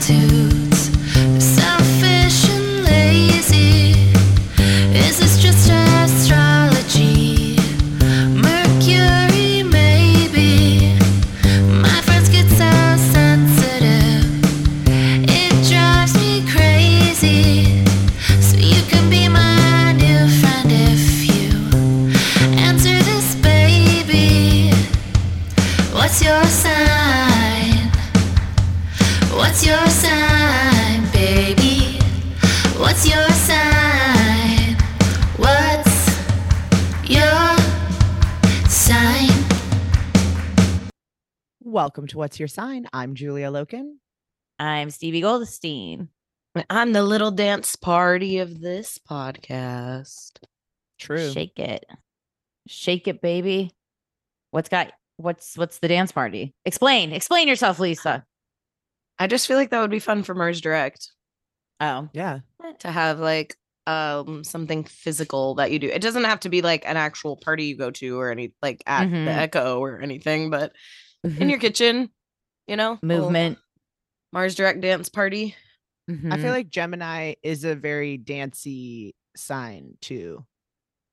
Attitudes. Welcome to What's Your Sign? I'm Julia Loken. I'm Stevie Goldstein. I'm the little dance party of this podcast. True. Shake it. Shake it, baby. What's got what's what's the dance party? Explain. Explain yourself, Lisa. I just feel like that would be fun for Mars Direct Oh. Yeah. to have like um something physical that you do. It doesn't have to be like an actual party you go to or any like at Mhm. the Echo or anything, but in your kitchen, you know, movement. Mars Direct dance party. I Mhm, feel like Gemini is a very dancey sign too.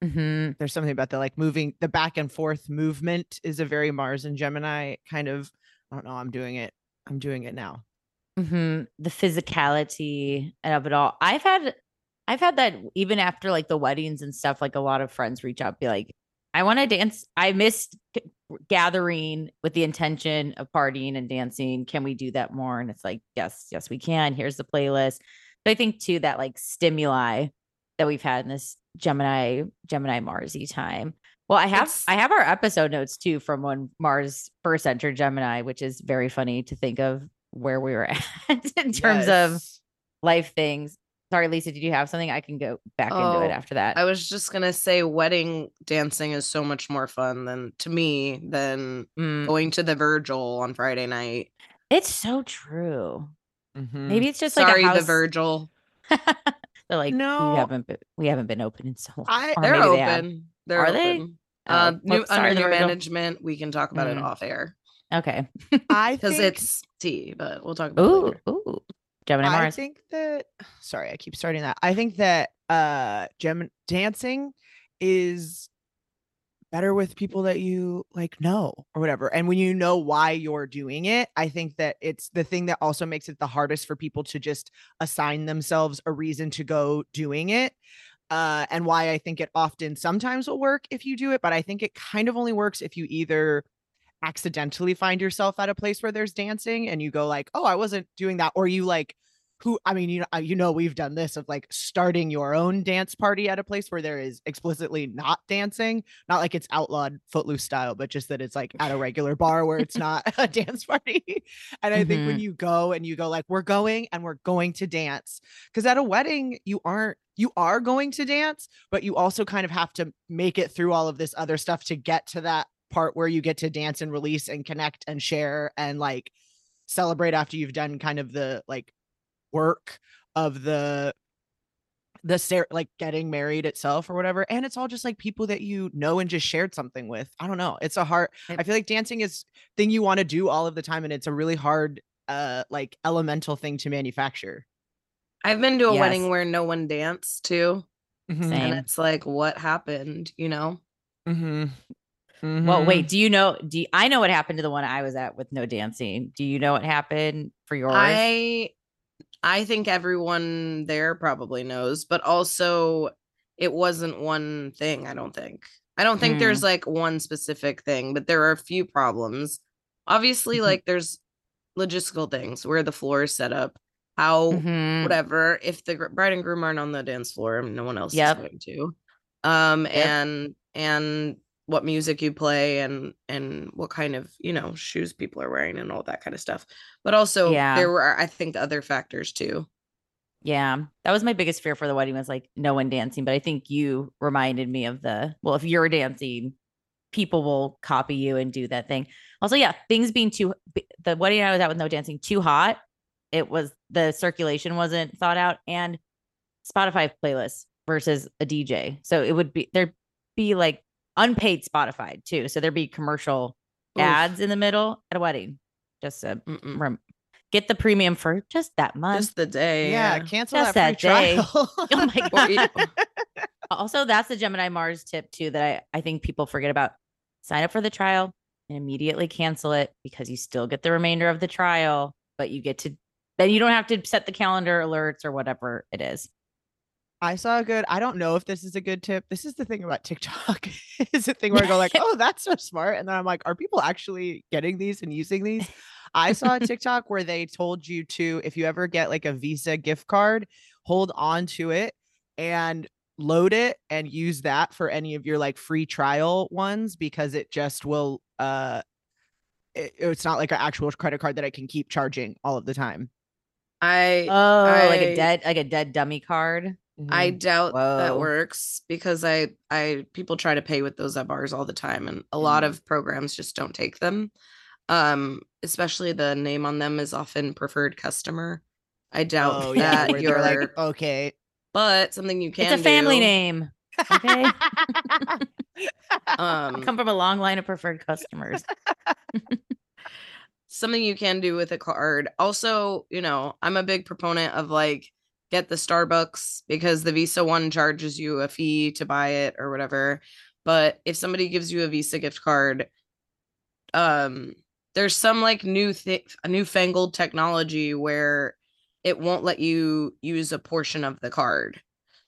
mhm. There's something about the like moving the back and forth movement is a very Mars and Gemini kind of I don't know, I'm doing it. I'm doing it now. hmm the physicality of it all i've had i've had that even after like the weddings and stuff like a lot of friends reach out be like i want to dance i missed gathering with the intention of partying and dancing. Can we do that more? And it's like yes yes we can. Here's the playlist. But i think too that like stimuli that we've had in this gemini gemini marsy time. Well i have It's- i have our episode notes too from when mars first entered gemini which is very funny to think of where we were at in terms of life things. Sorry, Lisa, did you have something? I can go back into Oh, it after that. I was just gonna say wedding dancing is so much more fun than to me than Mm, going to the Virgil on Friday night. it's so true. Mhm. Maybe it's just Sorry, like a the Virgil. They're like, No. we haven't been, we haven't been open in so long. I- They're maybe they open. They're Are they? open. Oh, Uh, whoops, new sorry, under the new management. We can talk about Mm. it off air Okay. I because think it's tea, but we'll talk about it later. ooh. Gemini I think that sorry, I keep starting that. I think that uh gem dancing is better with people that you like know or whatever. And when you know why you're doing it, I think that it's the thing that also makes it the hardest for people to just assign themselves a reason to go doing it. uh, and why I think it often sometimes will work if you do it, but I think it kind of only works if you either accidentally find yourself at a place where there's dancing and you go like, "Oh, I wasn't doing that," or you like who I mean, you know, you know, we've done this of like starting your own dance party at a place where there is explicitly not dancing, not like it's outlawed footloose style, but just that it's like at a regular bar where it's not a dance party. And I think when mm-hmm. you go and you go like, we're going and we're going to dance, because at a wedding you aren't you are going to dance, but you also kind of have to make it through all of this other stuff to get to that part where you get to dance and release and connect and share and like celebrate after you've done kind of the like work of the the cer- like getting married itself or whatever and it's all just like people that you know and just shared something with i don't know it's a hard i feel like dancing is thing you want to do all of the time and it's a really hard uh like elemental thing to manufacture I've been to a Yes. wedding where no one danced too. Mhm, And it's like, what happened? You know? Mhm, Well, wait. Do you know? Do you, I know what happened to the one I was at with no dancing? Do you know what happened for yours? I I think everyone there probably knows, but also it wasn't one thing, I don't think. I don't think Hmm. there's like one specific thing, but there are a few problems. Obviously, Mhm. like there's logistical things where the floor is set up, how Mhm. whatever. If the bride and groom aren't on the dance floor, no one else Yep. is going to. Um, Yep. and and what music you play and and what kind of you know shoes people are wearing and all that kind of stuff. But also Yeah. there were I think other factors too. Yeah, that was my biggest fear for the wedding was like no one dancing. But I think you reminded me of the well, if you're dancing, people will copy you and do that thing. Also, yeah, things being too the wedding I was at with no dancing too hot. It was the circulation wasn't thought out and Spotify playlists versus a DJ. So it would be there'd be like unpaid Spotify too. So there'd be commercial Oof. ads in the middle at a wedding. Just to rem- get the premium for just that month. Just the day. yeah, cancel Just that free that day. trial oh my god. also, that's the Gemini Mars tip too that I, I think people forget about. Sign up for the trial and immediately cancel it because you still get the remainder of the trial, but you get to then you don't have to set the calendar alerts or whatever it is. I saw a good. I don't know if this is a good tip. This is the thing about TikTok. is a thing where I go like, "Oh, that's so smart," and then I'm like, "Are people actually getting these and using these?" I saw a TikTok where they told you to, if you ever get like a Visa gift card, hold on to it and load it and use that for any of your like free trial ones because it just will. uh it- It's not like an actual credit card that I can keep charging all of the time. I Oh, like a dead like a dead dummy card. I Mhm. doubt that works because I I people try to pay with those at bars all the time and a lot Mm. of programs just don't take them. Um especially the name on them is often preferred customer. I doubt Oh yeah, that where you're like, okay. but something you can it's a family do, name. Okay. I Um come from a long line of preferred customers. something you can do with a card. Also, you know, I'm a big proponent of like get the Starbucks because the Visa one charges you a fee to buy it or whatever. But if somebody gives you a Visa gift card, um there's some like new thing a newfangled technology where it won't let you use a portion of the card.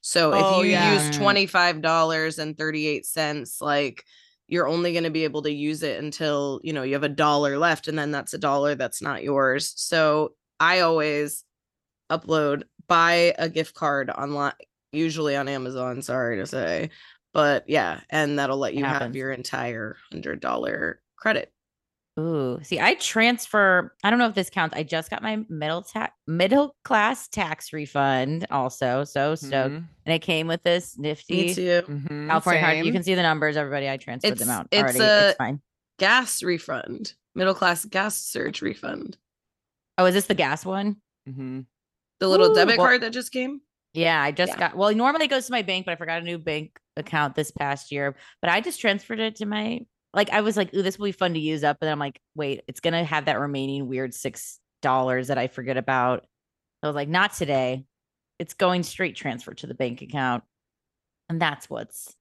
So Oh, if you yeah. use $25.38 like you're only going to be able to use it until you know you have a dollar left and then that's a dollar that's not yours so i always upload buy a gift card online usually on amazon sorry to say but yeah and that'll let you have your entire hundred dollar credit Ooh, see, I transfer. I don't know if this counts. I just got my middle tax, middle class tax refund. Also, so stoked, Mhm, and it came with this nifty me too mhm, California card. You can see the numbers, everybody. I transferred them It's- out it's already. a- it's fine. gas refund middle class gas surge refund Oh, is this the gas one? Mhm. The little Ooh, debit well- card that just came Yeah, I just Yeah. got. Well, normally it goes to my bank, but I forgot a new bank account this past year. But I just transferred it to my. Like I was like, "Ooh, this will be fun to use up," and then I'm like, "Wait, it's gonna have that remaining weird six dollars that I forget about." I was like, "Not today. It's going straight transfer to the bank account," and that's what's,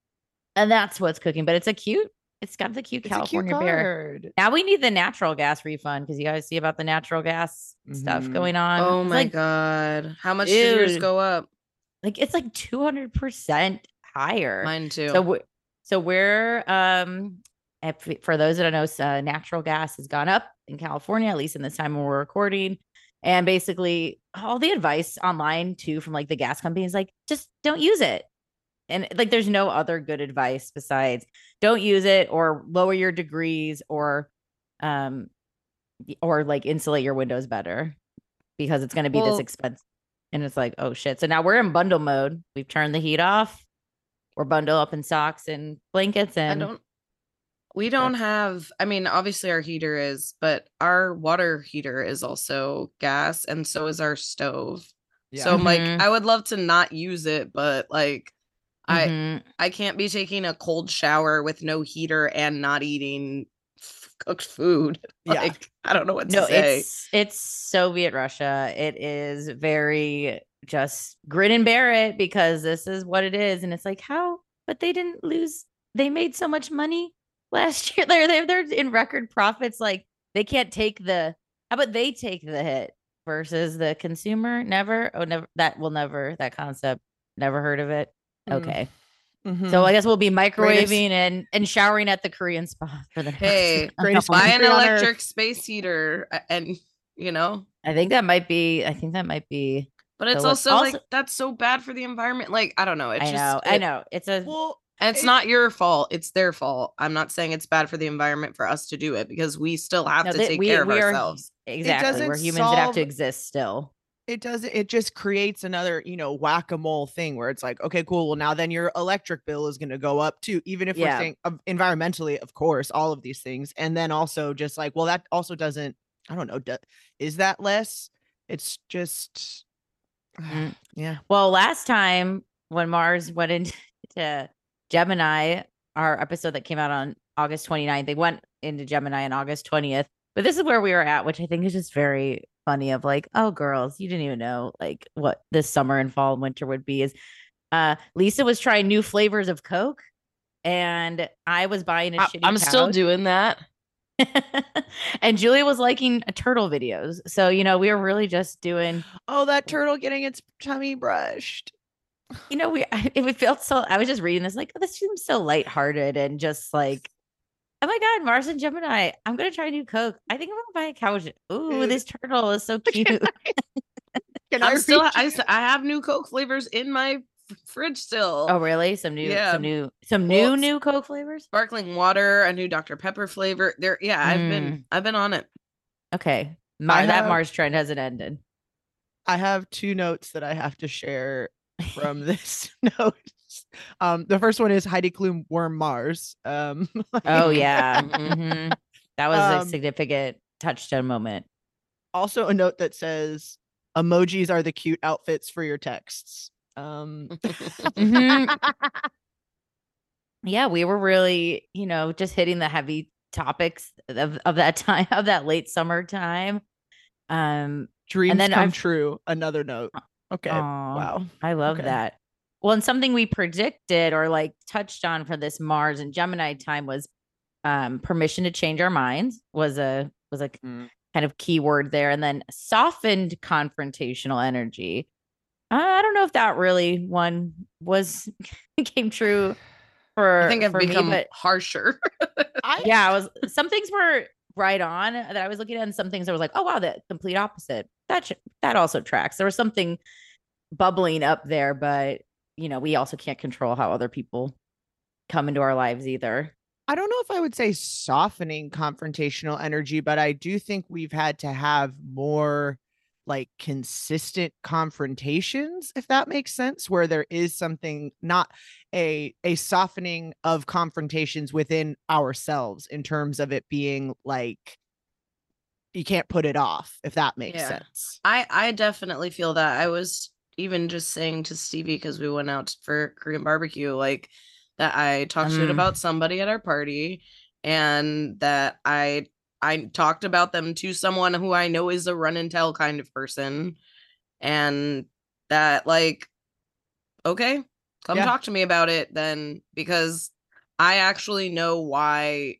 and that's what's cooking. But it's a cute. It's got the cute It's a cute California bear. Now we need the natural gas refund because you guys see about the natural gas stuff Mhm. going on. oh It's my like, god how much did yours go up like it's like 200% higher. Mine too. So we so we're um if, for those that don't know, uh, natural gas has gone up in California, at least in this time when we're recording. And basically, all the advice online too from like the gas companies, like just don't use it. And like, there's no other good advice besides don't use it or lower your degrees or, um, or like insulate your windows better because it's going to be Well- this expensive. And it's like, oh shit. So now we're in bundle mode. We've turned the heat off. We're bundled up in socks and blankets I and don't. We don't have. I mean, obviously our heater is, but our water heater is also gas, and so is our stove. So I'm like. I would love to not use it, but like, I Mhm. I can't be taking a cold shower with no heater and not eating f- cooked food. Yeah. Like, I don't know what no, to say. it's it's Soviet Russia. It is very just grin and bear it because this is what it is, and it's like how, but they didn't lose. They made so much money last year. They're they're they're in record profits. Like they can't take the. How about they take the hit versus the consumer? Never. Oh, never. That will never. That concept. Never heard of it. Mm. Okay, Mhm. so I guess we'll be microwaving Greatest- and and showering at the Korean spa for the next. Hey, Greatest Buy an country on earth. electric space heater, and you know, I think that might be. I think that might be. but it's So let's also, like that's so bad for the environment. Like, I don't know. It's I just, know. I know. It's a. well, And it's It- not your fault. It's their fault. I'm not saying it's bad for the environment for us to do it because we still have no, to that take we- care of are- ourselves. Exactly. We're doesn't humans that have to exist still. It does it just creates another you know whack-a-mole thing where it's like okay cool well now then your electric bill is going to go up too even if Yeah. we're saying of- environmentally of course all of these things and then also just like well that also doesn't i don't know do, is that less it's just Mm. yeah Well, last time when Mars went into Gemini, our episode that came out on August 29th, they went into Gemini on August 20th. But this is where we were at, which I think is just very funny of like, oh girls, you didn't even know like what this summer and fall and winter would be is uh Lisa was trying new flavors of Coke and I was buying a I, shitty I'm still doing that. and Julia was liking uh, turtle videos. So, you know, we were really just doing, oh that turtle getting its tummy brushed you know, we I- it felt so I was just reading this like, oh, this seems so lighthearted and just like, oh my God, Mars and Gemini, I'm gonna try new Coke. I think I'm gonna buy a couch. Ooh, Dude. this turtle is so cute. Can I'm still. reach I, you? s- I have new Coke flavors in my fridge still. oh, really? Some new, Yeah. some new, some Well, new, s- new Coke flavors. Sparkling water, a new Dr Pepper flavor. There, yeah, I've been. Mm. I've been on it. Okay, Mar- that Mars trend hasn't ended. I have two notes that I have to share from this note. Um, the first one is Heidi Klum worm Mars. Um, Oh yeah, Mhm. Mhm. that was a Um, significant touchstone moment. also a note that says emojis are the cute outfits for your texts. Um, Mhm. yeah, we were really, you know, just hitting the heavy topics of, of that time of that late summer time. Um, dreams then come I've- true. Another note. Okay. aw, Wow. I love Okay. that. Well, and something we predicted or like touched on for this Mars and Gemini time was um permission to change our minds was a was a Mm. kind of keyword there, and then softened confrontational energy. I don't know if that really one was came true for I think I've me, become but harsher. I, yeah, I was some things were right on that I was looking at, and some things I was like, oh wow, the complete opposite. That sh- that also tracks. There was something bubbling up there, but you know, we also can't control how other people come into our lives either. I don't know if I would say softening confrontational energy, but I do think we've had to have more like consistent confrontations if that makes sense where there is something not a a softening of confrontations within ourselves in terms of it being like you can't put it off if that makes Yeah. sense I I definitely feel that. I was even just saying to Stevie because we went out for Korean barbecue, like that I talked shit Mm. about somebody at our party, and that I I talked about them to someone who I know is a run and tell kind of person, and that like, okay, come Yeah. talk to me about it then because I actually know why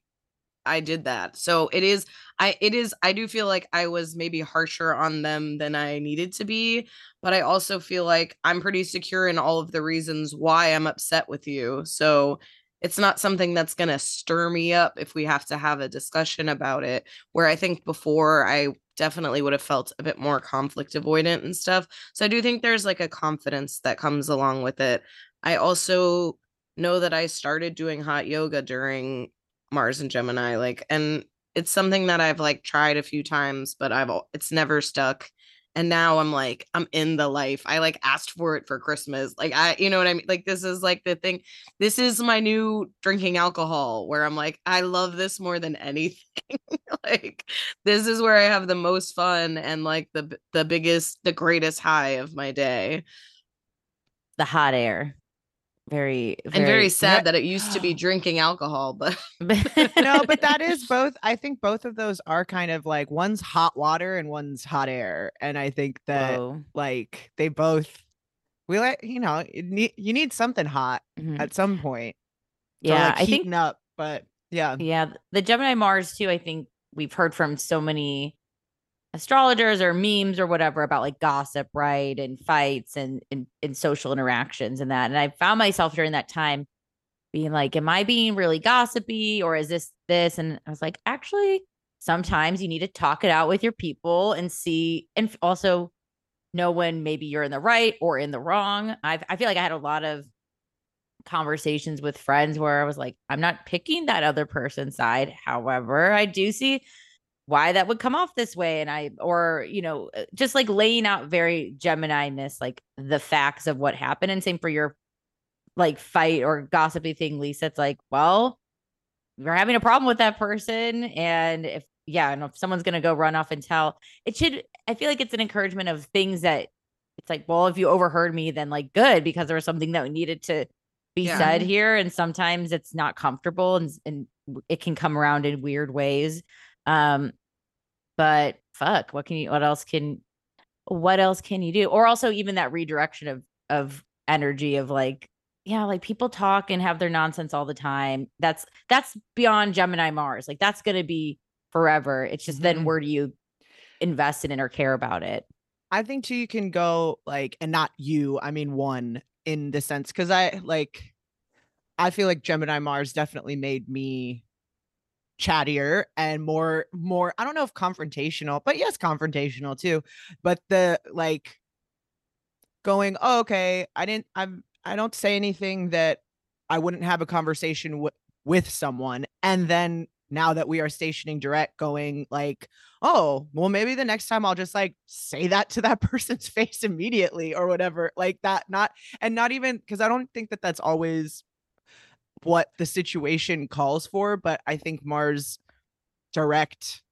I did that. So it is I it is I do feel like I was maybe harsher on them than I needed to be, but I also feel like I'm pretty secure in all of the reasons why I'm upset with you. So it's not something that's going to stir me up if we have to have a discussion about it where I think before I definitely would have felt a bit more conflict avoidant and stuff. So I do think there's like a confidence that comes along with it. I also know that I started doing hot yoga during Mars and Gemini like and it's something that I've like tried a few times but I've it's never stuck and now I'm like I'm in the life. I like asked for it for Christmas. Like I you know what I mean? Like this is like the thing. This is my new drinking alcohol where I'm like I love this more than anything. like this is where I have the most fun and like the the biggest the greatest high of my day. The hot air. Very, very and very sad that it used to be drinking alcohol, but no, but that is both. I think both of those are kind of like one's hot water and one's hot air, and I think that Whoa. like they both we like you know you need you need something hot Mhm. at some point. Yeah, like, I think heating up, but yeah, Yeah, the Gemini Mars too. I think we've heard from so many astrologers or memes or whatever about like gossip, right, and fights and and social interactions and that. And I found myself during that time being like, "Am I being really gossipy or is this this?" And I was like, actually, sometimes you need to talk it out with your people and see, and also know when maybe you're in the right or in the wrong. I I feel like I had a lot of conversations with friends where I was like, I'm not picking that other person's side. However, I do see why that would come off this way. And I, or, you know, uh, just like laying out very Gemini ness, like the facts of what happened. And same for your like fight or gossipy thing, Lisa. It's like, well, you're having a problem with that person. And if, yeah, and if someone's going to go run off and tell, it should, I feel like it's an encouragement of things that it's like, well, if you overheard me, then like good, because there was something that needed to be Yeah. said here. And sometimes it's not comfortable and, and it can come around in weird ways. Um, but fuck, what can you, what else can, what else can you do? Or also even that redirection of, of energy of like, yeah, like people talk and have their nonsense all the time. That's, that's beyond Gemini Mars. Like that's going to be forever. It's just then Mhm. where do you invest in it or care about it? I think too you can go like and not you, I mean one in the sense because I like I feel like Gemini Mars definitely made me chattier and more more I don't know if confrontational, but yes, confrontational too. But the like going, oh, okay, I didn't I'm I don't say anything that I wouldn't have a conversation w- with someone. And then now that we are stationing direct going like, oh, well, maybe the next time I'll just like say that to that person's face immediately or whatever. Like that, not, and not even because I don't think that that's always what the situation calls for. But I think Mars direct,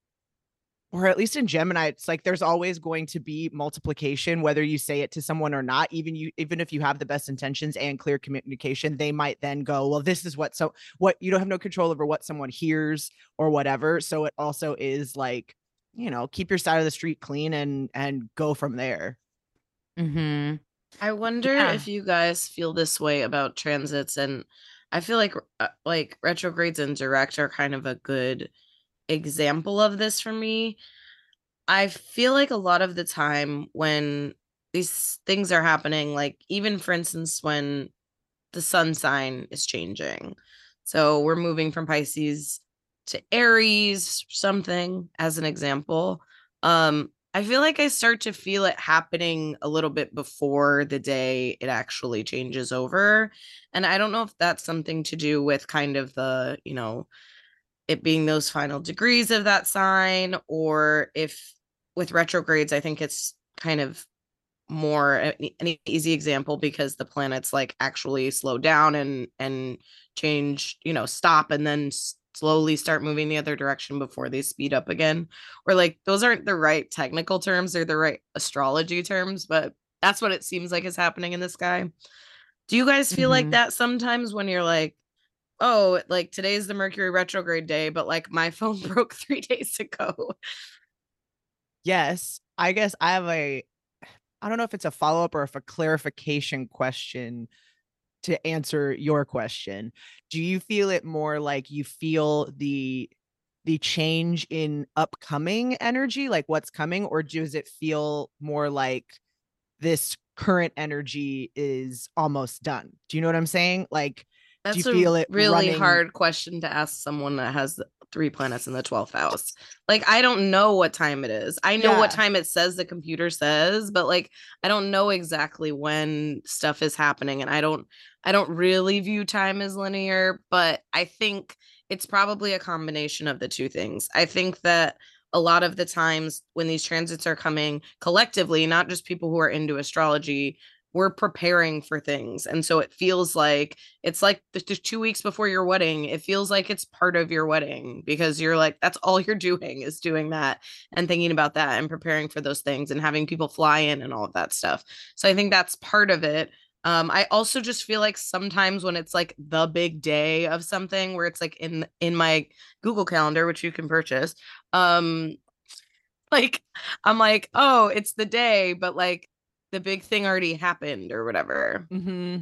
or at least in Gemini, it's like there's always going to be multiplication, whether you say it to someone or not. Even you, even if you have the best intentions and clear communication, they might then go, well, this is what so what you don't have no control over what someone hears or whatever. So it also is like, you know, keep your side of the street clean and and go from there. Mm-hmm. I wonder Yeah. if you guys feel this way about transits and I feel like uh, like retrogrades and direct are kind of a good example of this for me. I feel like a lot of the time when these things are happening like even for instance when the sun sign is changing. So we're moving from Pisces to Aries something as an example. Um I feel like I start to feel it happening a little bit before the day it actually changes over. And I don't know if that's something to do with kind of the, you know, it being those final degrees of that sign, or if with retrogrades, I think it's kind of more an easy example because the planets like actually slow down and and change, you know, stop and then slowly start moving the other direction before they speed up again or like those aren't the right technical terms they're the right astrology terms but that's what it seems like is happening in the sky do you guys feel like Mhm. that sometimes when you're like oh like today's the mercury retrograde day but like my phone broke three days ago Yes, I guess I have a I don't know if it's a follow-up or if a clarification question to answer your question. Do you feel it more like you feel the the change in upcoming energy, like what's coming, or does it feel more like this current energy is almost done? Do you know what I'm saying? Like, That's do you feel a it really running- hard question to ask someone that has three planets in the 12th house. Like, I don't know what time it is. I know what time it says the computer says, but like, I don't know exactly when stuff is happening. And I don't, I don't really view time as linear, but I think it's probably a combination of the two things. I think that a lot of the times when these transits are coming collectively, not just people who are into astrology, we're preparing for things. And so it feels like it's like th- two weeks before your wedding. It feels like it's part of your wedding because you're like, that's all you're doing is doing that and thinking about that and preparing for those things and having people fly in and all of that stuff. So I think that's part of it. Um, I also just feel like sometimes when it's like the big day of something where it's like in in my Google Calendar, which you can purchase, um, like I'm like, oh, it's the day, but like the big thing already happened or whatever. Mm-hmm.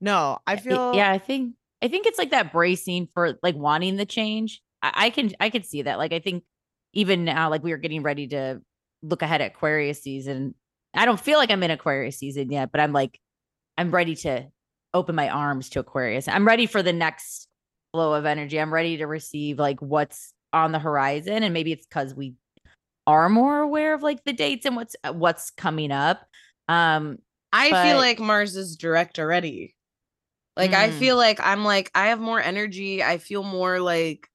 No, I I- feel yeah i think i think it's like that bracing for like wanting the change. I, I can i could see that. Like i think even now like we are getting ready to look ahead at aquarius season. I don't feel like i'm in aquarius season yet but i'm like i'm ready to open my arms to aquarius. I'm ready for the next flow of energy. I'm ready to receive like what's on the horizon and maybe it's because we are more aware of like the dates and what's uh, what's coming up um I feel like Mars is direct already. Like I Mm. feel like I'm like I have more energy. I feel more like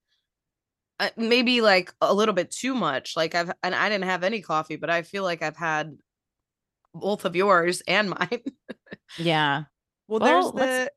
uh, maybe like a little bit too much. Like I've and I didn't have any coffee, but I feel like I've had both of yours and mine. yeah Well, there's the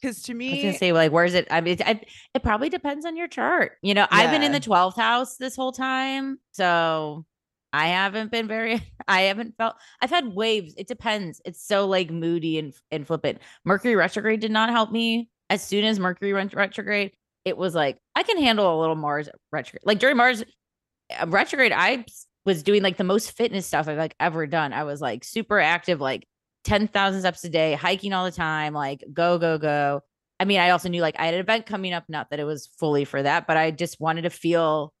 because to me, I was gonna say, like, where's it? I mean, it, I, it probably depends on your chart. You know, I've been in the twelfth house this whole time, so I haven't been very. I haven't felt. I've had waves. It depends. It's so like moody and and flippant. Mercury retrograde did not help me. As soon as Mercury went retrograde, it was like I can handle a little Mars retrograde. Like during Mars uh, retrograde, I was doing like the most fitness stuff I've like ever done. I was like super active, like 10,000 steps a day, hiking all the time, like go, go, go. I mean, I also knew like I had an event coming up, not that it was fully for that, but I just wanted to feel,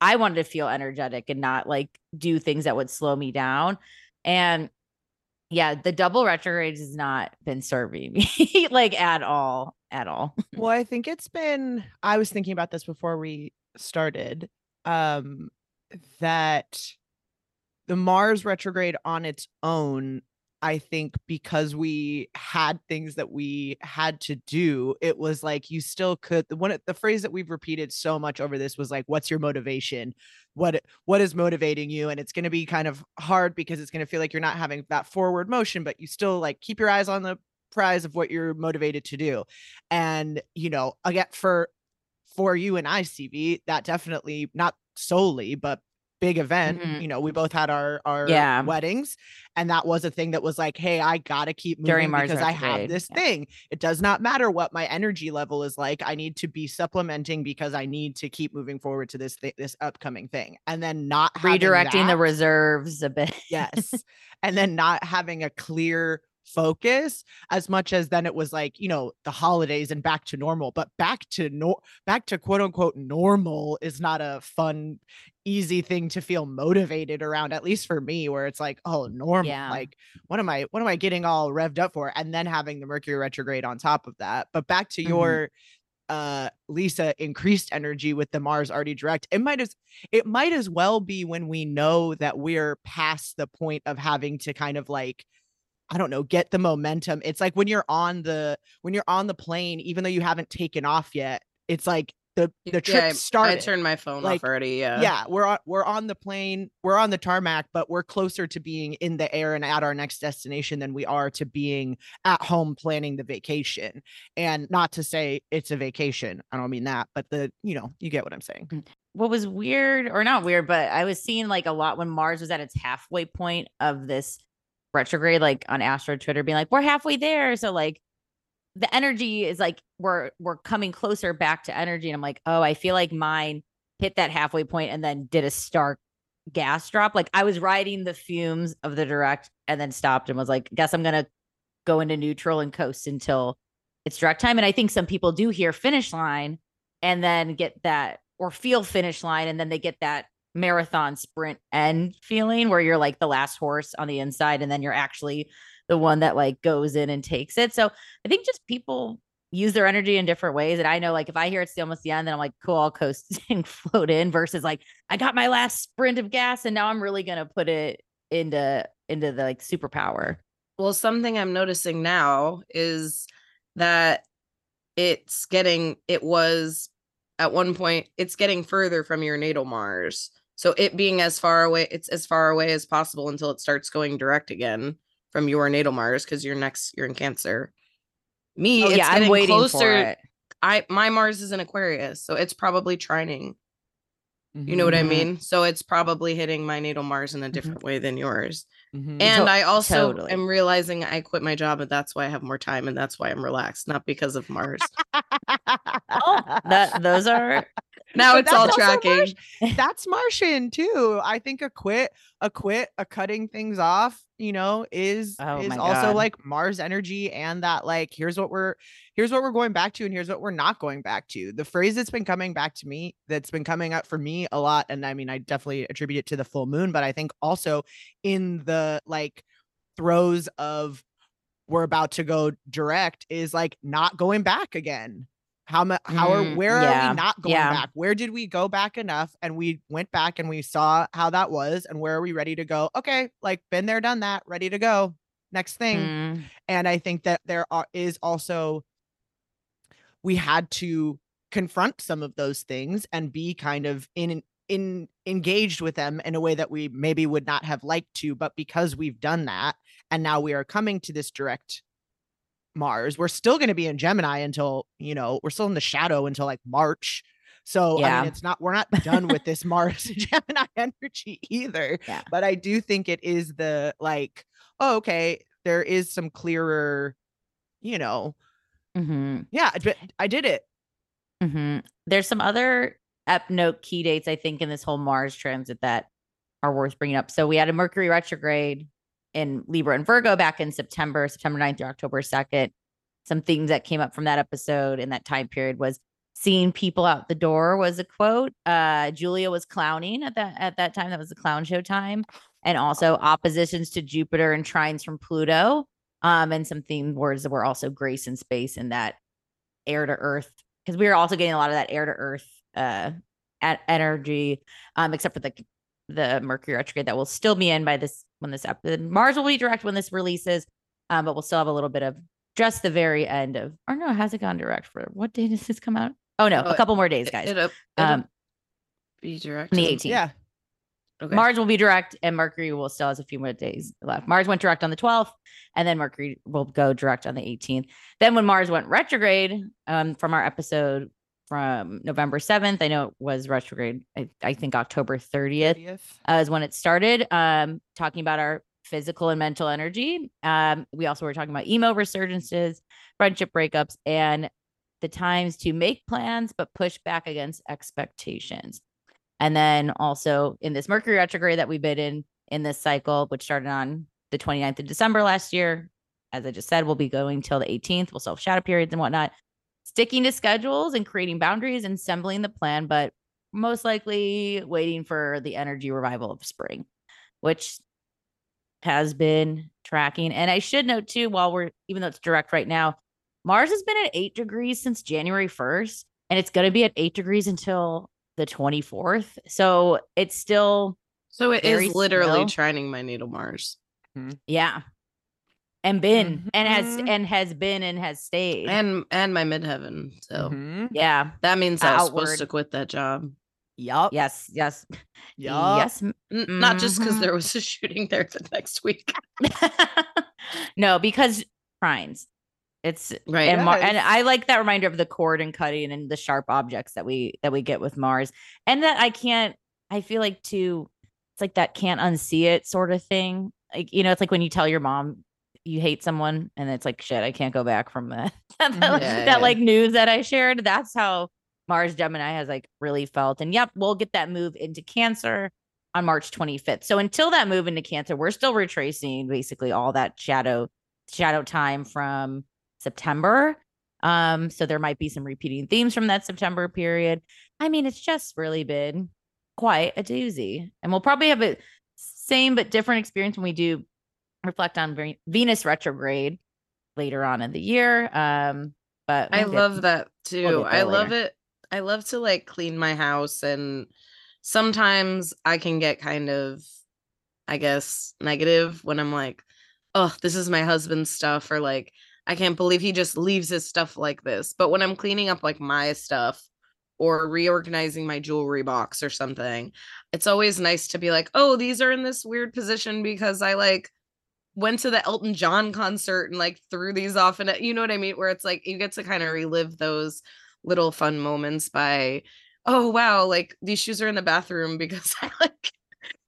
I wanted to feel energetic and not like do things that would slow me down. And yeah, the double retrograde has not been serving me like at all, at all. Well, I think it's been I was thinking about this before we started. Um that the Mars retrograde on its own, I think because we had things that we had to do, it was like you still could the one the phrase that we've repeated so much over this was like what's your motivation? What what is motivating you? And it's going to be kind of hard because it's going to feel like you're not having that forward motion, but you still like keep your eyes on the prize of what you're motivated to do. And, you know, again, for for you and I, Stevie, that definitely not solely, but big event. Mhm. You know, we both had our our Yeah. weddings, and that was a thing that was like, hey, I gotta keep moving because I have this yeah. thing. It does not matter what my energy level is like. I need to be supplementing because I need to keep moving forward to this thi- this upcoming thing, and then not having Redirecting the reserves a bit. yes and then not having a clear focus as much as then it was like you know the holidays and back to normal but back to no back to quote unquote normal is not a fun easy thing to feel motivated around at least for me where it's like oh normal Yeah. like what am i what am i getting all revved up for and then having the mercury retrograde on top of that but back to Mhm. your uh lisa increased energy with the mars already direct it might as it might as well be when we know that we're past the point of having to kind of like I don't know, get the momentum. It's like when you're on the when you're on the plane, even though you haven't taken off yet, it's like the the trip yeah, I- started. I turned my phone Like, off already. Yeah. yeah, we're on we're on the plane, we're on the tarmac, but we're closer to being in the air and at our next destination than we are to being at home planning the vacation. And not to say it's a vacation, I don't mean that, but the you know, you get what I'm saying. Mm. what was weird or not weird, but I was seeing like a lot when Mars was at its halfway point of this retrograde, like on Astro Twitter, being like, we're halfway there. So like the energy is like we're we're coming closer back to energy. And I'm like, oh, I feel like mine hit that halfway point and then did a stark gas drop. Like I was riding the fumes of the direct and then stopped and was like, guess I'm gonna go into neutral and coast until it's direct time. And I think some people do hear finish line and then get that or feel finish line and then they get that marathon sprint end feeling where you're like the last horse on the inside and then you're actually the one that like goes in and takes it. So I think just people use their energy in different ways. And I know like if I hear it's almost the end, then I'm like, cool, I'll coast and float in versus like I got my last sprint of gas and now I'm really gonna put it into into the like superpower. Well, something I'm noticing now is that it's getting it was at one point it's getting further from your natal Mars. So it being as far away, it's as far away as possible until it starts going direct again from your natal Mars because you're next you're in Cancer. Me, Oh it's yeah, I'm waiting closer. for it. I my Mars is in Aquarius, so it's probably trining. You know what I Mhm. mean? So it's probably hitting my natal Mars in a different way than yours. Mhm. And To- I also totally. am realizing I quit my job and that's why I have more time and that's why I'm relaxed, not because of Mars. Oh, that those are now But it's all tracking. Mars- that's Martian too. I think a quit, a quit, a cutting things off, you know, is Oh is also God. like Mars energy and that like here's what we're here's what we're going back to and here's what we're not going back to. The phrase that's been coming back to me that's been coming up for me a lot and I mean I definitely attribute it to the full moon, but I think also in the like throes of we're about to go direct is like not going back again. How mu- how are Mm, where are we not going yeah. back? Where did we go back enough and we went back and we saw how that was and where are we ready to go? Okay, like been there done that, ready to go. Next thing. Mm, And I think that there are, is also we had to confront some of those things and be kind of in in engaged with them in a way that we maybe would not have liked to but because we've done that and now we are coming to this direct Mars we're still going to be in Gemini until you know we're still in the shadow until like March so I mean it's not we're not done with this Mars Gemini energy either Yeah. but I do think it is the like oh okay there is some clearer you know Mm-hmm. yeah I, I did it Mm-hmm. There's some other ep note key dates I think in this whole Mars transit that are worth bringing up. So we had a Mercury retrograde in Libra and Virgo back in September, September 9th through October 2nd. Some things that came up from that episode in that time period was seeing people out the door was a quote. Uh Julia was clowning at that at that time. That was the clown show time. And also oppositions to Jupiter and trines from Pluto. Um, and some theme words that were also grace and space and that air to earth. Because we were also getting a lot of that air to earth uh at energy, um, except for the the Mercury retrograde that will still be in by this when this ep- Mars will be direct when this releases, um, but we'll still have a little bit of just the very end of or no, has it gone direct for what day does this come out? Oh no, Oh, a couple more days, guys. It'll, it'll Um, be direct. the 18th. yeah Okay. Mars will be direct and Mercury will still has a few more days left. Mars went direct on the 12th and then Mercury will go direct on the 18th. Then when Mars went retrograde, um, from our episode from November 7th, I know it was retrograde, I, I think October 30th 30th. uh, is when it started, um, talking about our physical and mental energy. Um, we also were talking about emo resurgences, friendship breakups, and the times to make plans but push back against expectations. And then also in this Mercury retrograde that we've been in in this cycle, which started on the 29th of December last year, as I just said, we'll be going till the 18th. We'll still have shadow periods and whatnot. Sticking to schedules and creating boundaries and assembling the plan, but most likely waiting for the energy revival of spring, which has been tracking. And I should note too, while we're even though it's direct right now, Mars has been at eight degrees since January 1st, and it's going to be at eight degrees until the 24th. So it's still, So it is literally still. trining my natal Mars. Mm-hmm. yeah. And been and has Mhm. and has been and has stayed. And and my midheaven. So Mhm. yeah. that means I was Outward. supposed to quit that job. Yup. Yes. Yes. Yup. Yes. N- Not just because Mhm. there was a shooting there the next week. no, because trines. It's Right. and Mar- and I like that reminder of the cord and cutting and the sharp objects that we that we get with Mars, and that I can't. I feel like to It's like that can't unsee it sort of thing. Like you know, it's like when you tell your mom you hate someone, and it's like shit. I can't go back from that that, Mhm. Yeah, that yeah. like news that I shared. That's how Mars Gemini has like really felt. And yep, we'll get that move into Cancer on March 25th. So until that move into Cancer, we're still retracing basically all that shadow shadow time from September. Um, so there might be some repeating themes from that September period. I mean, it's just really been quite a doozy. And we'll probably have a same but different experience when we do reflect on Venus retrograde later on in the year. Um, but I we'll get- love that too. we'll I there love it. I love to like clean my house and sometimes I can get kind of I guess negative when I'm like, "Oh, this is my husband's stuff," or like, "I can't believe he just leaves his stuff like this." But when I'm cleaning up like my stuff or reorganizing my jewelry box or something, it's always nice to be like, "Oh, these are in this weird position because I like went to the Elton John concert and like threw these off and you know what I mean where it's like you get to kind of relive those little fun moments by oh wow like these shoes are in the bathroom because I like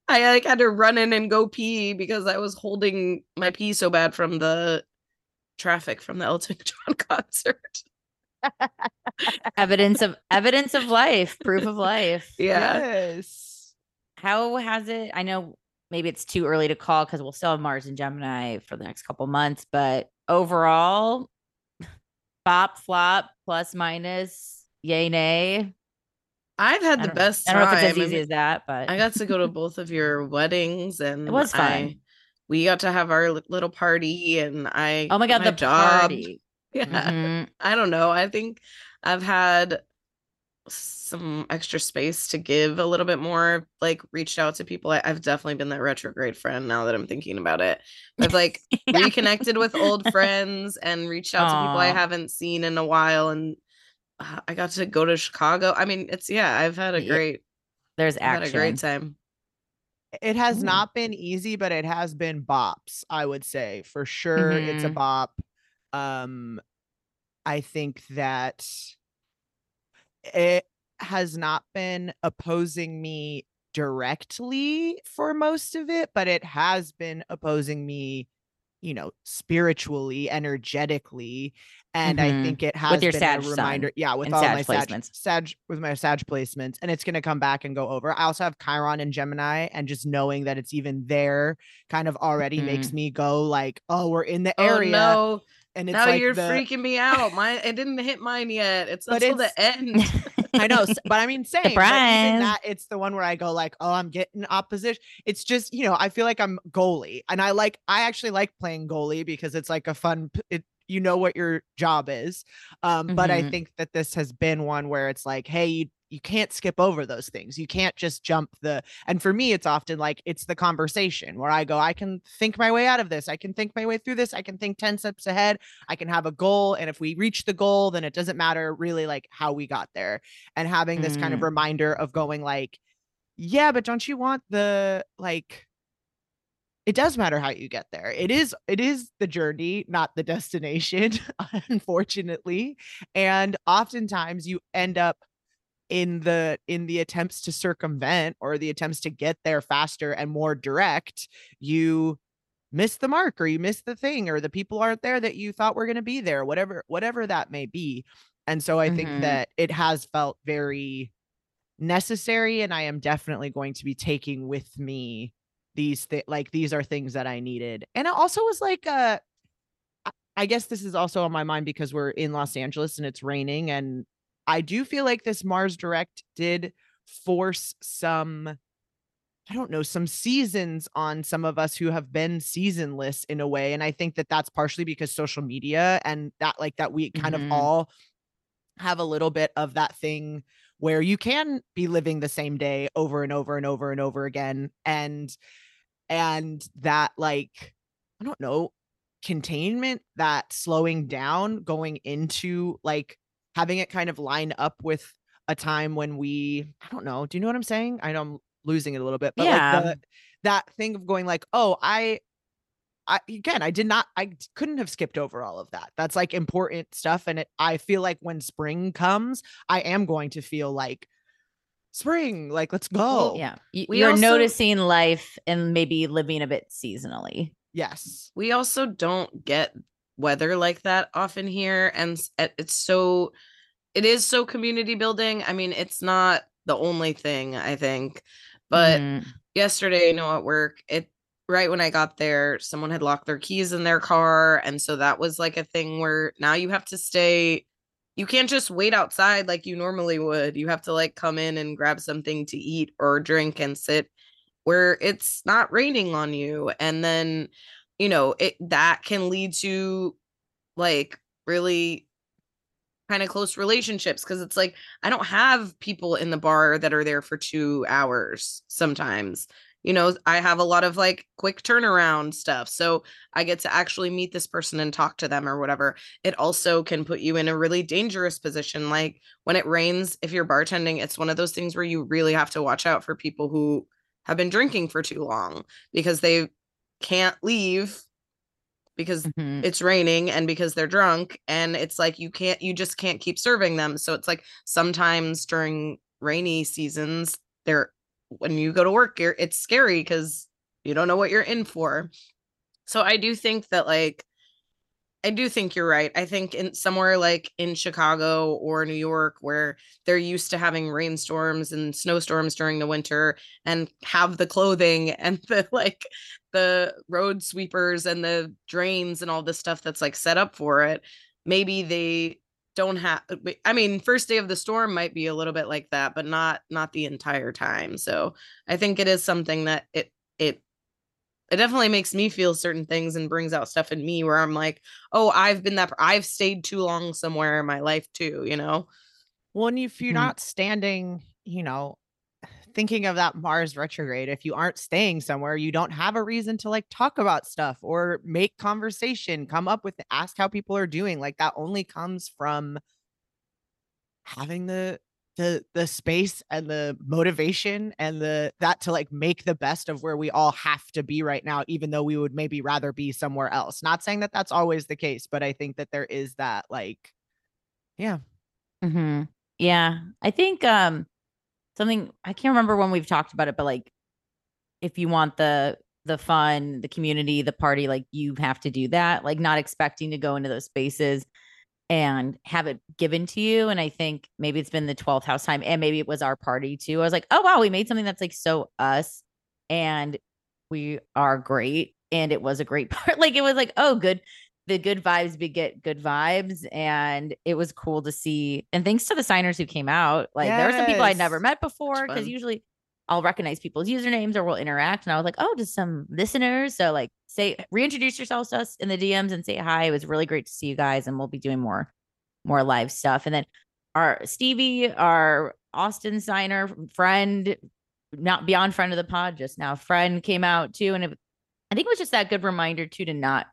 I like had to run in and go pee because I was holding my pee so bad from the traffic from the Elton John concert. evidence of evidence of life, proof of life. Yeah. Yes. How has it? I know maybe it's too early to call because we'll still have Mars and Gemini for the next couple months, but overall, bop, flop, plus, minus, yay, nay. I've had I the best I don't know if it's as I easy mean, as that, but I got to go to both of your weddings and it was fun. I- we got to have our little party and I oh my god, the job. party. Yeah. Mhm. I don't know. I think I've had some extra space to give a little bit more, like reached out to people. I, I've definitely been that retrograde friend now that I'm thinking about it. I've like reconnected with old friends and reached out to people I haven't seen in a while. And uh, I got to go to Chicago. I mean, it's, yeah, I've had a great, There's I've action. a great time. It has Ooh. not been easy, but it has been bops, I would say. For sure it's a Mhm. bop. Um I think that it has not been opposing me directly for most of it, but it has been opposing me, you know, spiritually, energetically. And I Mhm. think it has your been Sag a sun reminder. Yeah, with all Sag my Sag, placements. Sag with my Sag placements, and it's gonna come back and go over. I also have Chiron and Gemini, and just knowing that it's even there kind of already makes me go like, oh, we're in the Oh area. no. And it's Now like you're the, freaking me out. Mine, it didn't hit mine yet. It's But until the end. I know, but I mean, same. Even that, it's the one where I go like, oh, I'm getting opposition. It's just, you know, I feel like I'm goalie, and I like, I actually like playing goalie because it's like a fun. It, you know what your job is, um, but I Mhm. think that this has been one where it's like, hey, you you can't skip over those things. You can't just jump the. And for me, it's often like it's the conversation where I go, I can think my way out of this. I can think my way through this. I can think ten steps ahead. I can have a goal, and if we reach the goal, then it doesn't matter really like how we got there and having this kind of Mm. reminder of going like yeah but don't you want the like it does matter how you get there it is it is the journey not the destination unfortunately and oftentimes you end up in the in the attempts to circumvent or the attempts to get there faster and more direct you miss the mark or you miss the thing or the people aren't there that you thought were going to be there whatever whatever that may be and so i think Mhm. that it has felt very necessary and i am definitely going to be taking with me these th- like these are things that i needed and it also was like uh i guess this is also on my mind because we're in los angeles and it's raining and i do feel like this mars direct did force some I don't know, some seasons on some of us who have been seasonless in a way. And I think that that's partially because social media and that, like, that we kind Mhm. of all have a little bit of that thing where you can be living the same day over and over and over and over again. And, and that, like, I don't know, containment, that slowing down going into like having it kind of line up with a time when we, I don't know, do you know what I'm saying? I know I'm losing it a little bit, but Yeah. like the, that thing of going like, oh, I, I again, I did not, I couldn't have skipped over all of that. That's like important stuff, and it. I feel like when spring comes, I am going to feel like spring. Like, let's go. Yeah. You, We you're also- noticing life and maybe living a bit seasonally. Yes. we also don't get weather like that often here and it's so it is so community building i mean it's not the only thing i think but Mhm. yesterday you know at work it right when I got there, someone had locked their keys in their car. And so that was like a thing where now you have to stay. You can't just wait outside like you normally would. You have to like come in and grab something to eat or drink and sit where it's not raining on you. And then, you know, it that can lead to like really kind of close relationships because it's like I don't have people in the bar that are there for two hours sometimes. You know, I have a lot of like quick turnaround stuff. So I get to actually meet this person and talk to them or whatever. It also can put you in a really dangerous position. Like when it rains, if you're bartending, it's one of those things where you really have to watch out for people who have been drinking for too long because they can't leave because Mhm. it's raining and because they're drunk and it's like you can't you just can't keep serving them so it's like sometimes during rainy seasons they're when you go to work you're, it's scary because you don't know what you're in for so i do think that like i do think you're right. I think in somewhere like in chicago or new york where they're used to having rainstorms and snowstorms during the winter and have the clothing and the like the road sweepers and the drains and all this stuff that's like set up for it maybe they don't have uh, i mean first day of the storm might be a little bit like that but not not the entire time. So i think it is something that it it it definitely makes me feel certain things and brings out stuff in me where i'm like oh i've been that i've stayed too long somewhere in my life too you know Well, and if you're Mhm. not standing, you know, thinking of that Mars retrograde, if you aren't staying somewhere, you don't have a reason to like talk about stuff or make conversation, come up with, ask how people are doing. Like that only comes from having the the the space and the motivation and the that to like make the best of where we all have to be right now even though we would maybe rather be somewhere else. Not saying that that's always the case but i think that there is that like yeah. Hmm Yeah, I think um something I can't remember when we've talked about it, but like if you want the the fun, the community, the party, like you have to do that. Like not expecting to go into those spaces and have it given to you. And I think maybe it's been the 12th house time and maybe it was our party too. I was like, oh wow, we made something that's like so us and we are great. And it was a great part. Like it was like, oh, good. The good vibes beget good vibes. And it was cool to see. And thanks to the signers who came out. Like there were some people I'd never met before because usually I'll recognize people's usernames or we'll interact. And I was like, oh, just some listeners. So like say reintroduce yourselves to us in the DMs and say hi. It was really great to see you guys. And we'll be doing more more live stuff. And then our Stevie, our Austin signer friend, not beyond friend of the pod, just now friend came out too. And it, I think it was just that good reminder too to not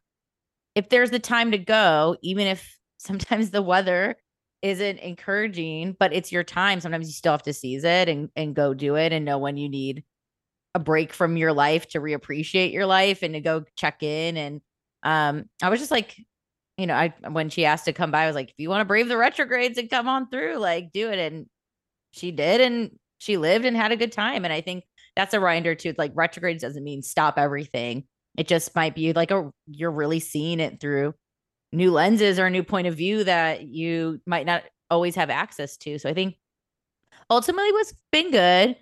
if there's the time to go, even if sometimes the weather isn't encouraging, but it's your time. Sometimes you still have to seize it and, and go do it and know when you need a break from your life to reappreciate your life and to go check in. And um, I was just like, you know, I when she asked to come by, I was like, if you want to brave the retrogrades and come on through, like do it. And she did, and she lived and had a good time. And I think that's a reminder too. Like retrogrades doesn't mean stop everything. It just might be like a you're really seeing it through new lenses or a new point of view that you might not always have access to. So I think ultimately what's been good,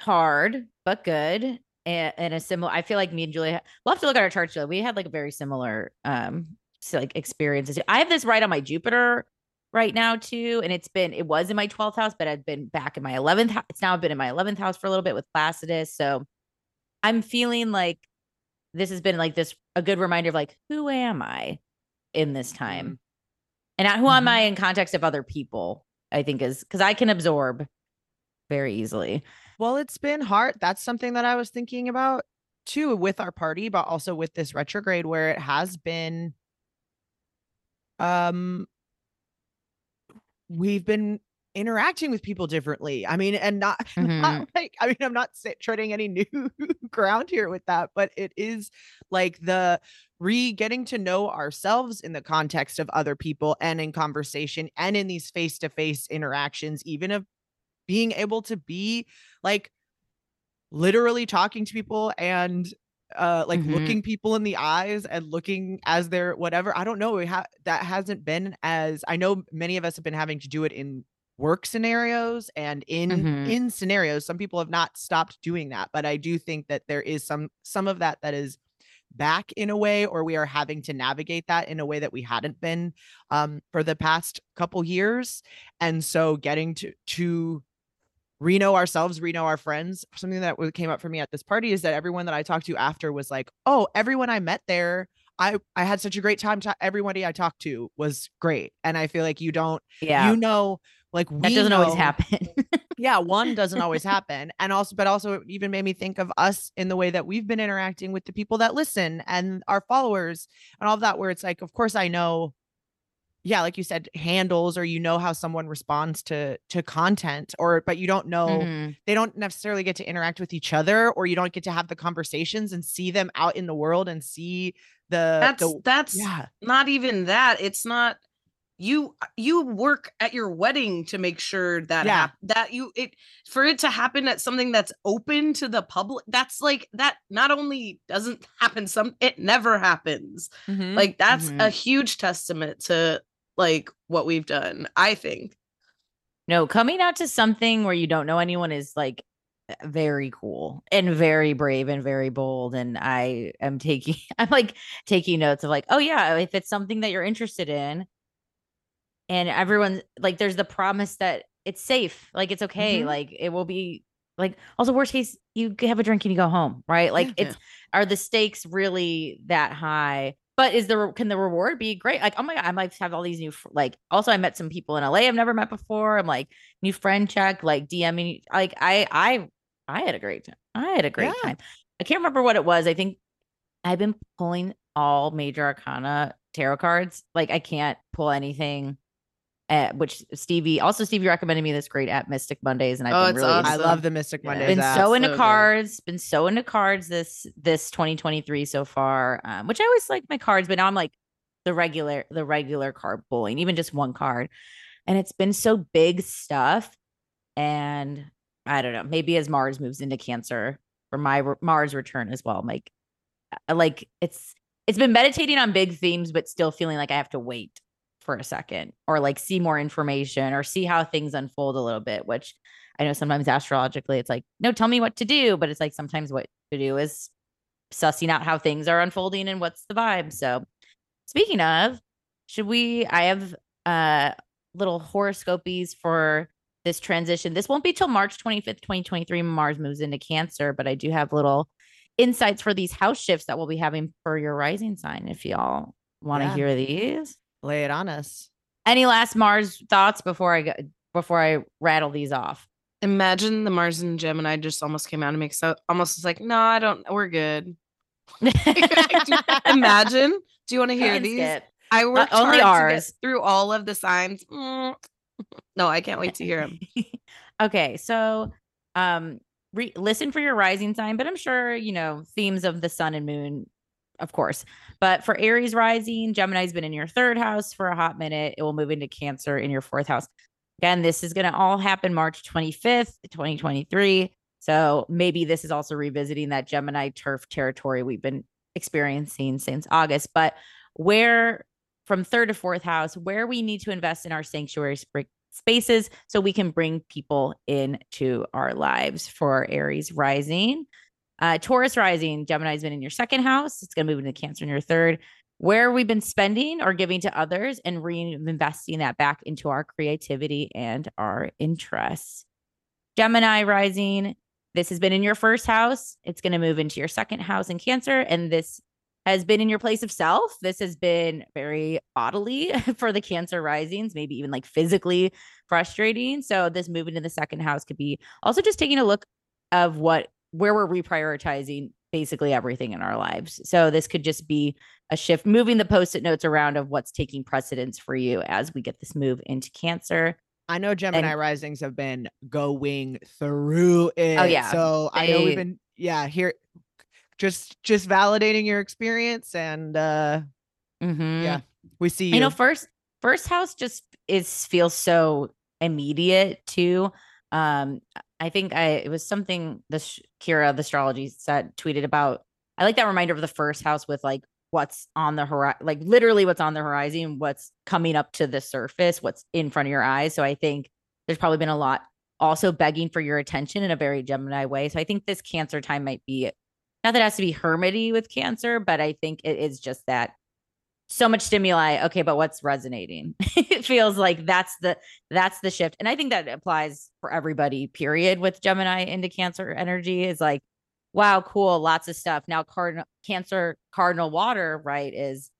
hard, but good. And, a similar, I feel like me and Julia, we'll have to look at our charts. Julia. We had like a very similar, um, so like experiences. I have this right on my Jupiter right now too, and it's been, it was in my 12th house, but I've been back in my 11th. house. It's now been in my 11th house for a little bit with Placidus. So I'm feeling like this has been like this a good reminder of like who am I in this time, and not who am Mhm. I in context of other people. I think is because I can absorb very easily. Well, it's been hard. That's something that I was thinking about too with our party, but also with this retrograde where it has been um we've been interacting with people differently. I mean, and not, not like I mean, I'm not treading any new ground here with that, but it is like the re getting to know ourselves in the context of other people and in conversation and in these face to face interactions, even of being able to be like literally talking to people and uh like Mhm. looking people in the eyes and looking as they're whatever i don't know we ha- that hasn't been as i know many of us have been having to do it in work scenarios and in Mhm. in scenarios some people have not stopped doing that but i do think that there is some some of that that is back in a way or we are having to navigate that in a way that we hadn't been um for the past couple years and so getting to to re-know ourselves re-know our friends something that came up for me at this party is that everyone that i talked to after was like oh everyone i met there i i had such a great time ta- everybody i talked to was great and i feel like you don't Yeah. you know like we that doesn't always happen. yeah one doesn't always happen and also but also it even made me think of us in the way that we've been interacting with the people that listen and our followers and all of that where it's like of course i know yeah like you said handles or you know how someone responds to to content or but you don't know Mhm. they don't necessarily get to interact with each other or you don't get to have the conversations and see them out in the world and see the That's the that's yeah not even that. It's not you you work at your wedding to make sure that Yeah. hap- that you it for it to happen at something that's open to the public that's like that not only doesn't happen some it never happens Mhm. like that's a Mhm. huge testament to like what we've done i think No, coming out to something where you don't know anyone is like very cool and very brave and very bold. And I am taking, I'm like taking notes of like, oh yeah, if it's something that you're interested in, and everyone like, there's the promise that it's safe, like it's okay, Mhm. like it will be like. Also, worst case, you have a drink and you go home, right? Like, Yeah. it's are the stakes really that high? But is there can the reward be great? Like, oh my god, I might have all these new like. Also, I met some people in LA I've never met before. I'm like new friend check, like DMing. Like, I I I had a great time. I had a great Yeah. time. I can't remember what it was. I think I've been pulling all major arcana tarot cards. Like, I can't pull anything. Uh, which Stevie also Stevie recommended me this great app Mystic Mondays, and I've Oh, been it's really i love the mystic Yeah. mondays been app. so into so good. cards been so into cards this this 2023 so far um, which i always like my cards but now i'm like the regular the regular card pulling even just one card and it's been so big stuff and i don't know maybe as mars moves into cancer for my re- mars return as well like I- like it's it's been meditating on big themes but still feeling like i have to wait for a second or like see more information or see how things unfold a little bit which i know sometimes astrologically it's like no tell me what to do but it's like sometimes what to do is sussing out how things are unfolding and what's the vibe so speaking of should we i have uh little horoscopies for this transition this won't be till march 25th 2023 mars moves into cancer but i do have little insights for these house shifts that we'll be having for your rising sign if y'all want to Yeah. hear these lay it on us any last mars thoughts before i go before i rattle these off imagine the mars and gemini just almost came out and makes so almost was like no i don't we're good imagine do you want to hear Can't these skip. i worked only hard to get ours. through all of the signs Mm. no i can't wait to hear them okay, so um re- listen for your rising sign, but I'm sure you know themes of the sun and moon, of course. But for Aries rising, Gemini's been in your third house for a hot minute. It will move into Cancer in your fourth house. Again, this is going to all happen March 25th, 2023. So maybe this is also revisiting that Gemini turf territory we've been experiencing since August. But where from third to fourth house, where we need to invest in our sanctuary sp- spaces so we can bring people into our lives for Aries rising. Uh, Taurus rising, Gemini's been in your second house. It's going to move into Cancer in your third. Where we've been spending or giving to others and reinvesting that back into our creativity and our interests. Gemini rising, this has been in your first house. It's going to move into your second house in Cancer. And this has been in your place of self. This has been very bodily for the Cancer risings, maybe even like physically frustrating. So, this moving to the second house could be also just taking a look of what where we're reprioritizing basically everything in our lives. So, this could just be a shift, moving the post it notes around of what's taking precedence for you as we get this move into Cancer. I know Gemini risings have been going through it. Oh, yeah. So I know we've been yeah, here just just validating your experience and uh mm-hmm. Yeah, we see you. you know first first house just is feels so immediate too um i think i it was something the kira the astrology said tweeted about i like that reminder of the first house with like what's on the horizon like literally what's on the horizon what's coming up to the surface what's in front of your eyes so i think there's probably been a lot also begging for your attention in a very Gemini way. So I think this Cancer time might be not that it has to be hermity with Cancer, but I think it is just that so much stimuli. Okay, but what's resonating? it feels like that's the that's the shift, and I think that applies for everybody. Period. With Gemini into Cancer energy is like, wow, cool, lots of stuff. Now, cardinal Cancer cardinal water, right? Is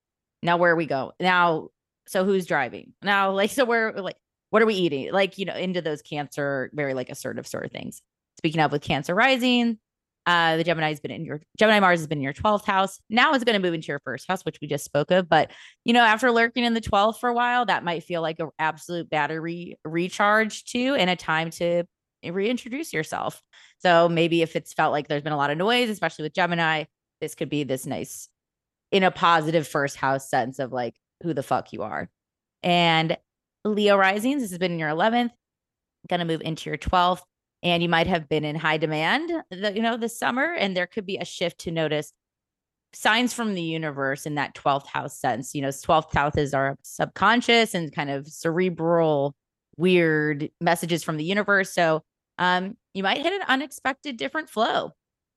now where we go now. So who's driving now? Like, so where like what are we eating? Like, you know, into those Cancer, very like assertive sort of things. Speaking of with Cancer rising, uh, the Gemini has been in your Gemini Mars has been in your 12th house. Now it's going to move into your first house, which we just spoke of. But you know, after lurking in the 12th for a while, that might feel like an absolute battery recharge too, and a time to reintroduce yourself. So maybe if it's felt like there's been a lot of noise, especially with Gemini, this could be this nice, in a positive first house sense of like who the fuck you are. And Leo risings, this has been in your 11th, going to move into your 12th and you might have been in high demand the, you know this summer and there could be a shift to notice signs from the universe in that 12th house sense you know 12th house is our subconscious and kind of cerebral weird messages from the universe so um you might hit an unexpected different flow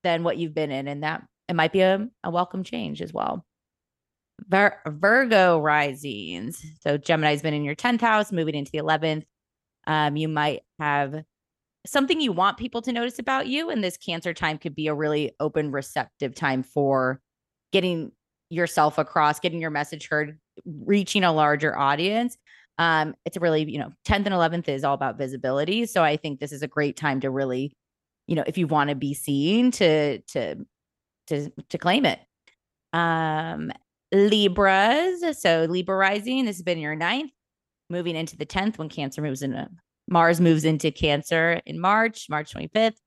than what you've been in and that it might be a, a welcome change as well. Vir- virgo risings so gemini's been in your 10th house moving into the 11th um you might have something you want people to notice about you and this cancer time could be a really open receptive time for getting yourself across getting your message heard reaching a larger audience. Um it's really you know 10th and 11th is all about visibility so i think this is a great time to really you know if you want to be seen to to to to claim it. Um libras so libra rising this has been your ninth moving into the 10th when cancer moves into Mars moves into Cancer in March, March 25th.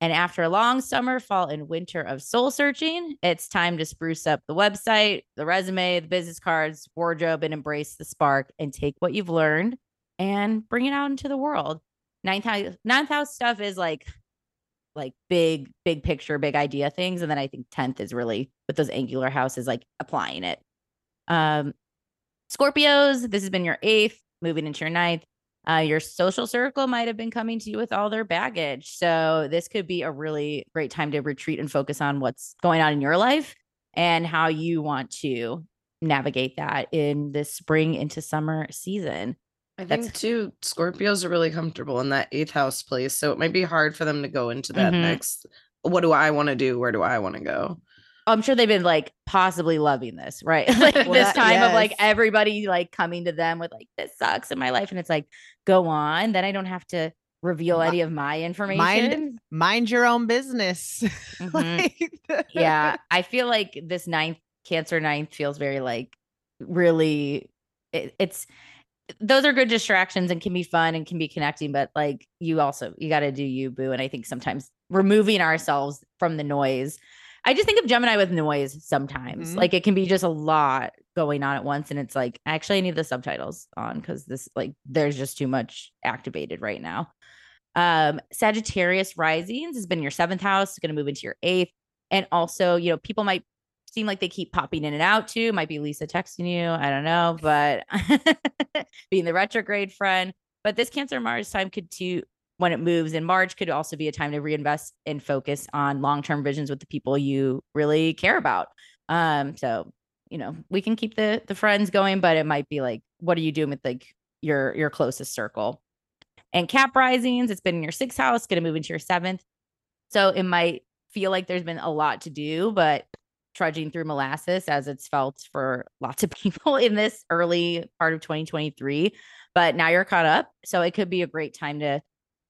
And after a long summer, fall, and winter of soul searching, it's time to spruce up the website, the resume, the business cards, wardrobe, and embrace the spark and take what you've learned and bring it out into the world. Ninth house, ninth house stuff is like, like big, big picture, big idea things. And then I think 10th is really with those angular houses, like applying it. Um, Scorpios, this has been your eighth, moving into your ninth. Uh, your social circle might have been coming to you with all their baggage. So, this could be a really great time to retreat and focus on what's going on in your life and how you want to navigate that in this spring into summer season. I That's- think too, Scorpios are really comfortable in that eighth house place. So it might be hard for them to go into that Mhm. next. What do I want to do? Where do I want to go? I'm sure they've been like possibly loving this, right? like Well, this that- time of like everybody like coming to them with like, this sucks in my life. And it's like, go on. Then I don't have to reveal any of my information. Mind your own business. Mhm. Like- yeah i feel like this ninth cancer ninth feels very like really it, it's those are good distractions and can be fun and can be connecting but like you also you got to do you boo and i think sometimes removing ourselves from the noise i just think of gemini with noise sometimes Mhm. like it can be just a lot going on at once and it's like actually i need the subtitles on because this like there's just too much activated right now um sagittarius risings has been your seventh house it's going to move into your eighth and also, you know, people might seem like they keep popping in and out too. Might be Lisa texting you. I don't know, but being the retrograde friend. But this Cancer Mars time could too, when it moves in March, could also be a time to reinvest and focus on long term visions with the people you really care about. Um, so you know, we can keep the the friends going, but it might be like, what are you doing with like your your closest circle? And Cap Risings, it's been in your sixth house, going to move into your seventh. So it might feel like there's been a lot to do, but trudging through molasses as it's felt for lots of people in this early part of 2023. But now you're caught up. So it could be a great time to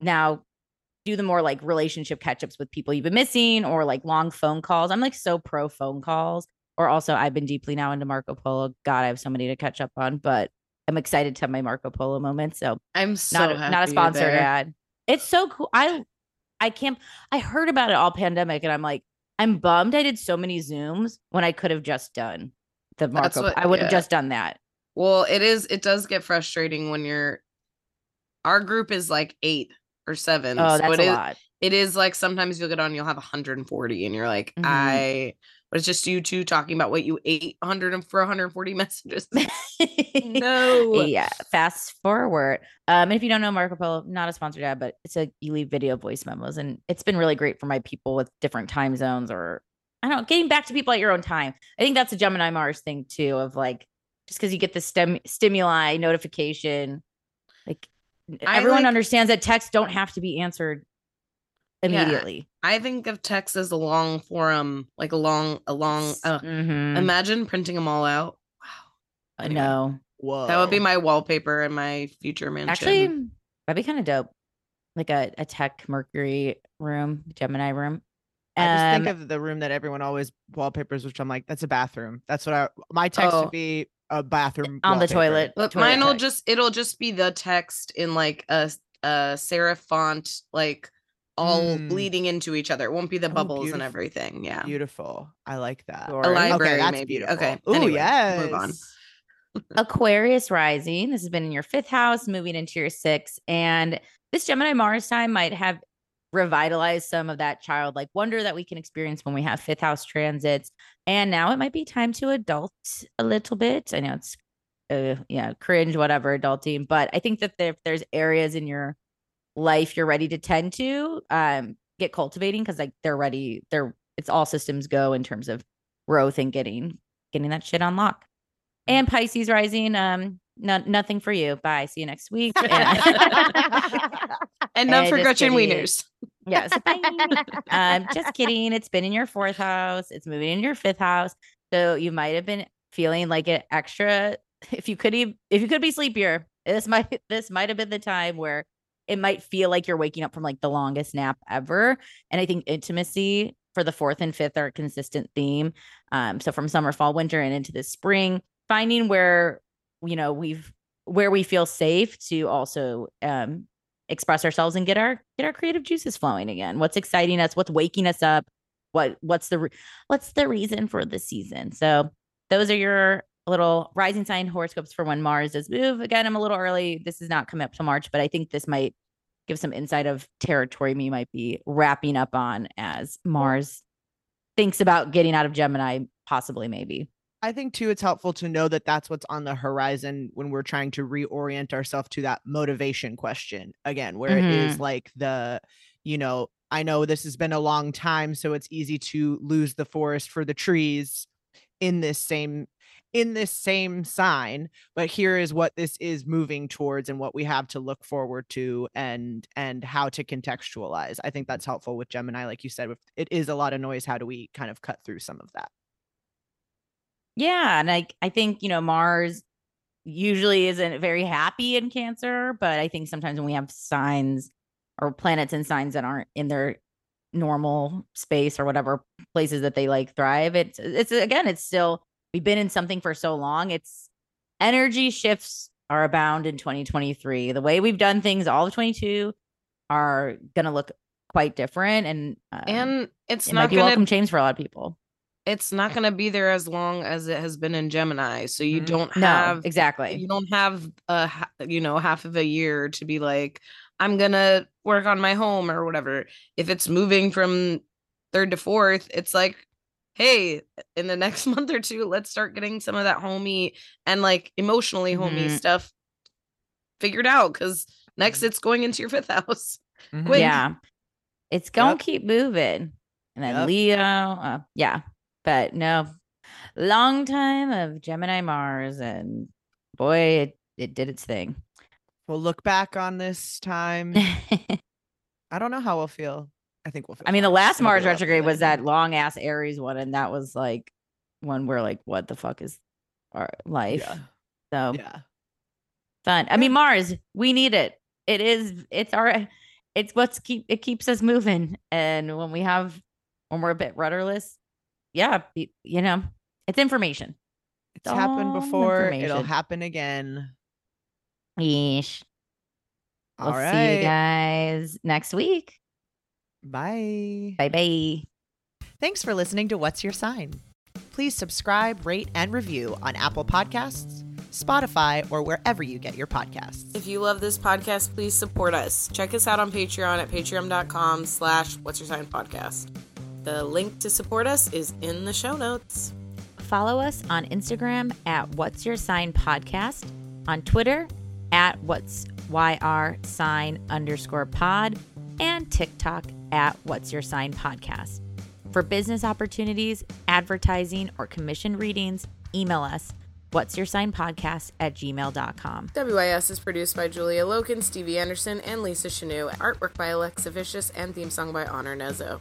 now do the more like relationship catch ups with people you've been missing or like long phone calls. I'm like so pro phone calls. Or also, I've been deeply now into Marco Polo. God, I have so many to catch up on, but I'm excited to have my Marco Polo moment. So I'm so not a, not a sponsored ad. It's so cool. I I can't. I heard about it all pandemic, and I'm like, I'm bummed. I did so many zooms when I could have just done the Marco. what- I would have yeah. just done that. Well, it is. It does get frustrating when you're. Our group is like eight or seven. Oh, so that's it a is- lot. It is like sometimes you'll get on, you'll have 140, and you're like, Mhm. I but it's just you two talking about what you ate 100 and for 140 messages. no. yeah. Fast forward. Um, and if you don't know Marco Polo, not a sponsored ad, but it's a you leave video voice memos, and it's been really great for my people with different time zones or I don't know, getting back to people at your own time. I think that's a Gemini Mars thing too, of like just because you get the stem stimuli notification, like everyone like- understands that texts don't have to be answered immediately. I think of text as a long forum, like a long, a long. Uh, Mhm. Imagine printing them all out. Wow. I know. Whoa. That would be my wallpaper in my future mansion. Actually, that'd be kind of dope. Like a, a tech Mercury room, Gemini room. I just think Um, of the room that everyone always wallpapers, which I'm like, that's a bathroom. That's what I my text Oh. would be a bathroom on the toilet. But toilet mine will text. just it'll just be the text in like a a serif font, like all Mm. bleeding into each other. It won't be the Oh, bubbles and everything. Yeah. Beautiful. I like that. Sure. A Okay, library, that's maybe. beautiful. Okay. Ooh, anyway, yes. Move on. Aquarius rising. This has been in your fifth house, moving into your sixth. And this Gemini Mars time might have revitalized some of that childlike wonder that we can experience when we have fifth house transits. And now it might be time to adult a little bit. I know it's, uh, yeah, cringe, whatever, adulting. But I think that if there's areas in your life you're ready to tend to, um, get cultivating because like they're ready. They're, it's all systems go in terms of growth and getting, getting that shit on lock. And Pisces rising, um, no, nothing for you. Bye. See you next week. And not Hey, for Gretchen. Wieners. Yes. Um, just kidding. It's been in your fourth house. It's moving in your fifth house. So you might have been feeling like an extra. If you could, if you could be sleepier, this might this might have been the time where it might feel like you're waking up from like the longest nap ever. And I think intimacy for the fourth and fifth are a consistent theme. Um, so from summer, fall, winter, and into the spring, finding where you know we've where we feel safe to also um express ourselves and get our get our creative juices flowing again. What's exciting us? What's waking us up? What what's the re- what's the reason for the season? So those are your little rising sign horoscopes for when Mars does move. Again, I'm a little early. This is not coming up to March, but I think this might give some insight of territory me might be wrapping up on as Mars thinks about getting out of Gemini, possibly maybe. I think too, it's helpful to know that that's what's on the horizon when we're trying to reorient ourselves to that motivation question again, where it is mm-hmm. like the, you know, I know this has been a long time, so it's easy to lose the forest for the trees in this same in this same sign but here is what this is moving towards and what we have to look forward to and and how to contextualize. I think that's helpful with gemini like you said if it is a lot of noise how do we kind of cut through some of that Yeah, and I I think you know Mars usually isn't very happy in Cancer, but I think sometimes when we have signs or planets and signs that aren't in their normal space or whatever places that they like thrive, it's it's again it's still we've been in something for so long. It's energy shifts are abound in 2023. The way we've done things all of 22 are going to look quite different and um, And it's it not might be gonna welcome change for a lot of people. It's not gonna be there as long as it has been in Gemini. So you Mhm. don't No, have exactly. you don't have a you know half of a year to be like i'm gonna work on my home or whatever if it's moving from third to fourth it's like hey in the next month or two let's start getting some of that homey and like emotionally homey Mhm. stuff figured out because next it's going into your fifth house Mhm. Yeah. It's gonna Yep. keep moving. And then Yep. Leo, uh, yeah. But no, long time of Gemini Mars, and boy, it, it did its thing. We'll look back on this time. I I don't know how we'll feel. I think we'll feel. mean, the last Mars retrograde was that long ass Aries one, and that was like one where like, what the fuck is our life? Yeah. So Yeah. fun. I mean, Mars, we need it. It is. It's our. It's what's keep. It keeps us moving. And when we have, when we're a bit rudderless, yeah, you know, it's information. It's happened before. It'll happen again. Yeesh. All we'll right. see you guys next week. Bye. Bye bye. Thanks for listening to What's Your Sign. Please subscribe, rate, and review on Apple Podcasts, Spotify, or wherever you get your podcasts. if you love this podcast please support us check us out on patreon at patreon.com slash what's your sign podcast The link to support us is in the show notes. Follow us on Instagram at What's Your Sign Podcast, on Twitter at What's YR Sign underscore pod, and TikTok at What's Your Sign Podcast. For business opportunities, advertising, or commission readings, email us what's your sign podcast at gmail.com. WIS is produced by Julia Loken, Stevie Anderson, and Lisa Chanou. Artwork by Alexa Vicious and theme song by Honor Nezo.